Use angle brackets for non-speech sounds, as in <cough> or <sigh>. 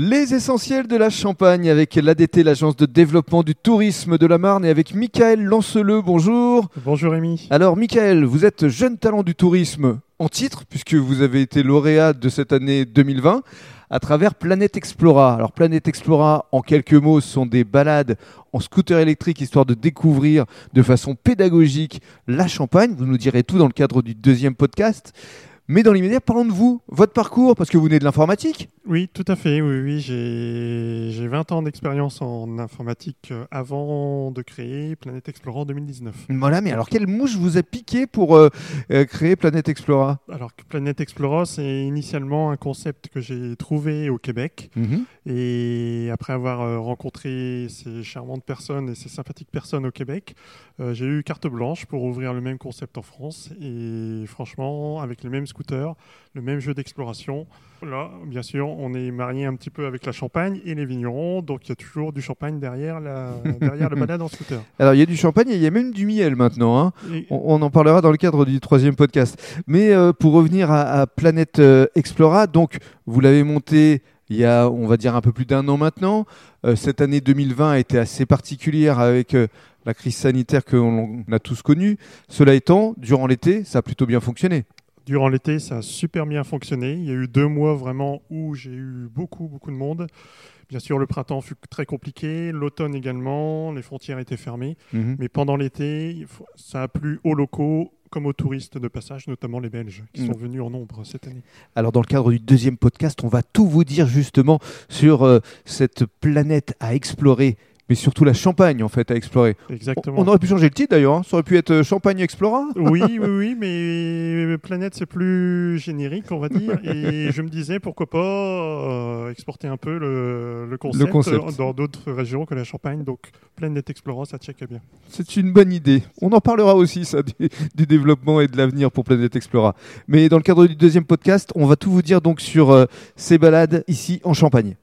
Les essentiels de la Champagne avec l'ADT, l'agence de développement du tourisme de la Marne, et avec Michael Lanceleux. Bonjour. Bonjour Rémi. Alors Michael, vous êtes jeune talent du tourisme en titre, puisque vous avez été lauréat de cette année 2020 à travers Planète Explora. Alors Planète Explora, en quelques mots, sont des balades en scooter électrique, histoire de découvrir de façon pédagogique la Champagne. Vous nous direz tout dans le cadre du deuxième podcast. Mais dans l'immédiat, parlons de vous, votre parcours, parce que vous venez de l'informatique. Oui, tout à fait. Oui, oui. J'ai 20 ans d'expérience en informatique euh, avant de créer Planète Explora en 2019. Voilà, mais alors quelle mouche vous a piqué pour euh, euh, créer Planète Explora Alors que Planète Explora, c'est initialement un concept que j'ai trouvé au Québec. Mhm. Et après avoir rencontré ces charmantes personnes et ces sympathiques personnes au Québec, j'ai eu carte blanche pour ouvrir le même concept en France. Et franchement, avec les mêmes le même jeu d'exploration. Là, bien sûr, on est marié un petit peu avec la Champagne et les vignerons, donc il y a toujours du champagne derrière, la, <laughs> derrière le balade en scooter. Alors il y a du champagne et il y a même du miel maintenant. Hein. Et- On, on en parlera dans le cadre du troisième podcast. Mais euh, pour revenir à, à Planète euh, Explora, donc vous l'avez monté il y a, on va dire, un peu plus d'un an maintenant. Euh, cette année 2020 a été assez particulière avec euh, la crise sanitaire que l'on a tous connue. Cela étant, durant l'été, ça a plutôt bien fonctionné. Durant l'été, ça a super bien fonctionné. Il y a eu deux mois vraiment où j'ai eu beaucoup, beaucoup de monde. Bien sûr, le printemps fut très compliqué, l'automne également, les frontières étaient fermées. Mhm. Mais pendant l'été, ça a plu aux locaux comme aux touristes de passage, notamment les Belges, qui Mm. sont venus en nombre cette année. Alors dans le cadre du deuxième podcast, on va tout vous dire justement sur euh, cette planète à explorer, mais surtout la Champagne en fait à explorer. Exactement. on aurait pu changer le titre d'ailleurs, hein. ça aurait pu être euh, Champagne Explora. <laughs> Oui, oui, oui, mais Planète, c'est plus générique, on va dire. <laughs> Et je me disais, pourquoi pas euh, exporter un peu le, le concept, concept. euh, dans d'autres régions que la Champagne. Donc, Planète Explora, ça check bien. C'est une bonne idée. On en parlera aussi ça du, du développement et de l'avenir pour Planète Explora. Mais dans le cadre du deuxième podcast, on va tout vous dire donc sur euh, ces balades ici en Champagne.